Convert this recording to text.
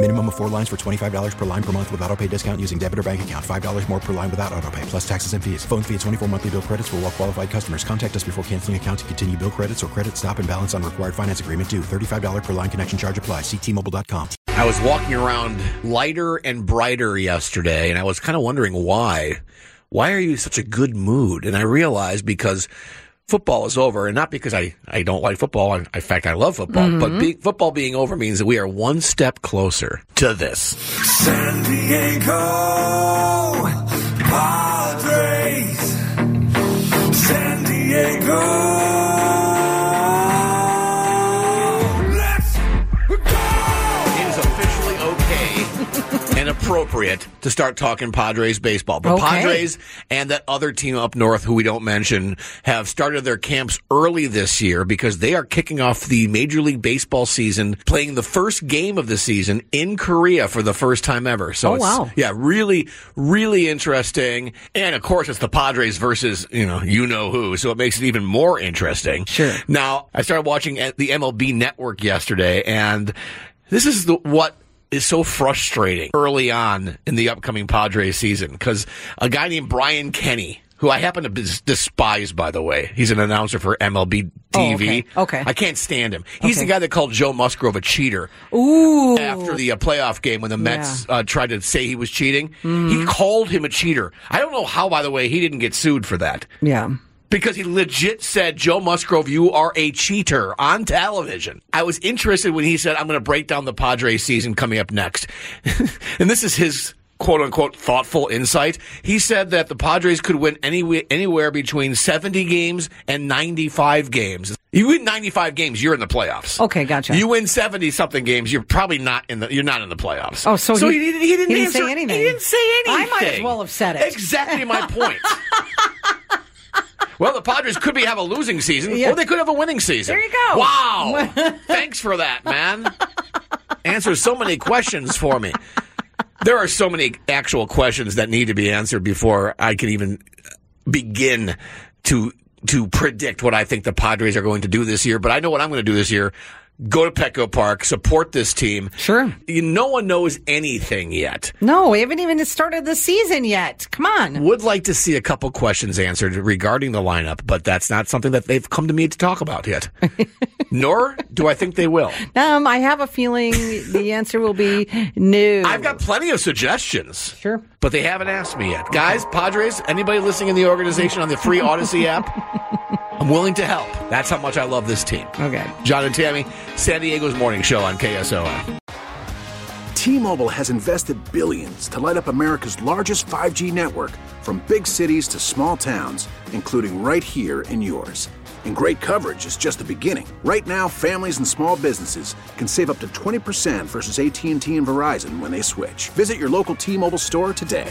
Minimum of four lines for $25 per line per month with auto pay discount using debit or bank account. $5 more per line without auto pay, plus taxes and fees. Phone fee at 24 monthly bill credits for all well qualified customers. Contact us before canceling account to continue bill credits or credit stop and balance on required finance agreement due. $35 per line connection charge apply. Ctmobile.com. I was walking around lighter and brighter yesterday, and I was kind of wondering why. Why are you in such a good mood? And I realized because football is over, and not because I, I don't like football. I, in fact, I love football. Mm-hmm. But be, football being over means that we are one step closer to this. San Diego appropriate to start talking Padres baseball. But Okay. Padres and that other team up north who we don't mention have started their camps early this year because they are kicking off the Major League Baseball season, playing the first game of the season in Korea for the first time ever. So Oh, it's, wow. yeah, really, really interesting. And of course, it's the Padres versus, you know, you know who. So it makes it even more interesting. Sure. Now, I started watching the MLB network yesterday and this is the, what is so frustrating early on in the upcoming Padres season because a guy named Brian Kenny, who I happen to despise, by the way, he's an announcer for MLB Oh, TV. okay. Okay. I can't stand him. He's Okay. the guy that called Joe Musgrove a cheater Ooh. after the uh, playoff game when the Mets Yeah. uh, tried to say he was cheating. Mhm. He called him a cheater. I don't know how, by the way, he didn't get sued for that. Yeah. Because he legit said, Joe Musgrove, you are a cheater on television. I was interested when he said, I'm going to break down the Padres season coming up next. and this is his quote unquote thoughtful insight. He said that the Padres could win any, anywhere between 70 games and 95 games. You win 95 games, you're in the playoffs. Okay, gotcha. You win 70 something games, you're probably not in the, you're not in the playoffs. Oh, so he- he, he didn't, he didn't say anything. He didn't say anything. I might as well have said it. Exactly my point. Well, the Padres could be have a losing season, Yeah. or they could have a winning season. There you go. Wow! Thanks for that, man. Answers so many questions for me. There are so many actual questions that need to be answered before I can even uh, begin to to predict what I think the Padres are going to do this year. But I know what I'm going to do this year. Go to Petco Park, support this team. Sure. You, no one knows anything yet. No, we haven't even started the season yet. Come on. Would like to see a couple questions answered regarding the lineup, but that's not something that they've come to me to talk about yet. Nor do I think they will. Um, I have a feeling the answer will be no. I've got plenty of suggestions. Sure. But they haven't asked me yet. Guys, Padres, anybody listening in the organization on the free Audacy app, I'm willing to help. That's how much I love this team. Okay. John and Tammy, San Diego's morning show on KSON. T-Mobile has invested billions to light up America's largest 5G network from big cities to small towns, including right here in yours. And great coverage is just the beginning. Right now, families and small businesses can save up to 20% versus AT&T and Verizon when they switch. Visit your local T-Mobile store today.